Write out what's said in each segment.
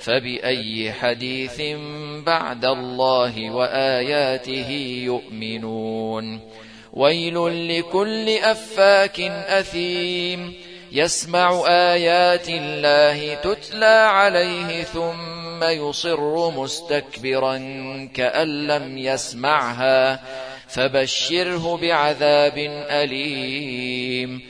فبأي حديث بعد الله وآياته يؤمنون. ويل لكل أفاك أثيم. يسمع آيات الله تتلى عليه ثم يصر مستكبرا كأن لم يسمعها. فبشره بعذاب أليم.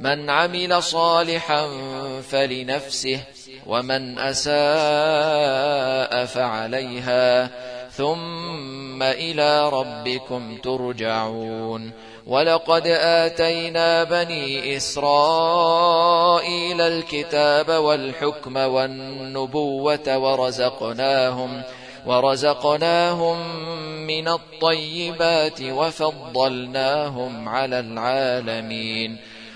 من عمل صالحا فلنفسه ومن أساء فعليها ثم إلى ربكم ترجعون. ولقد آتينا بني إسرائيل الكتاب والحكم والنبوة ورزقناهم ورزقناهم من الطيبات وفضلناهم على العالمين.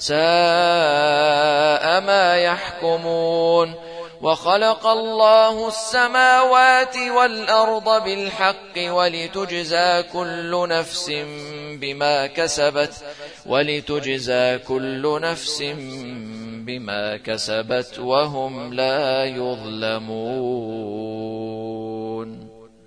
ساء ما يحكمون وخلق الله السماوات والأرض بالحق ولتجزى كل نفس بما كسبت ولتجزى كل نفس بما كسبت وهم لا يظلمون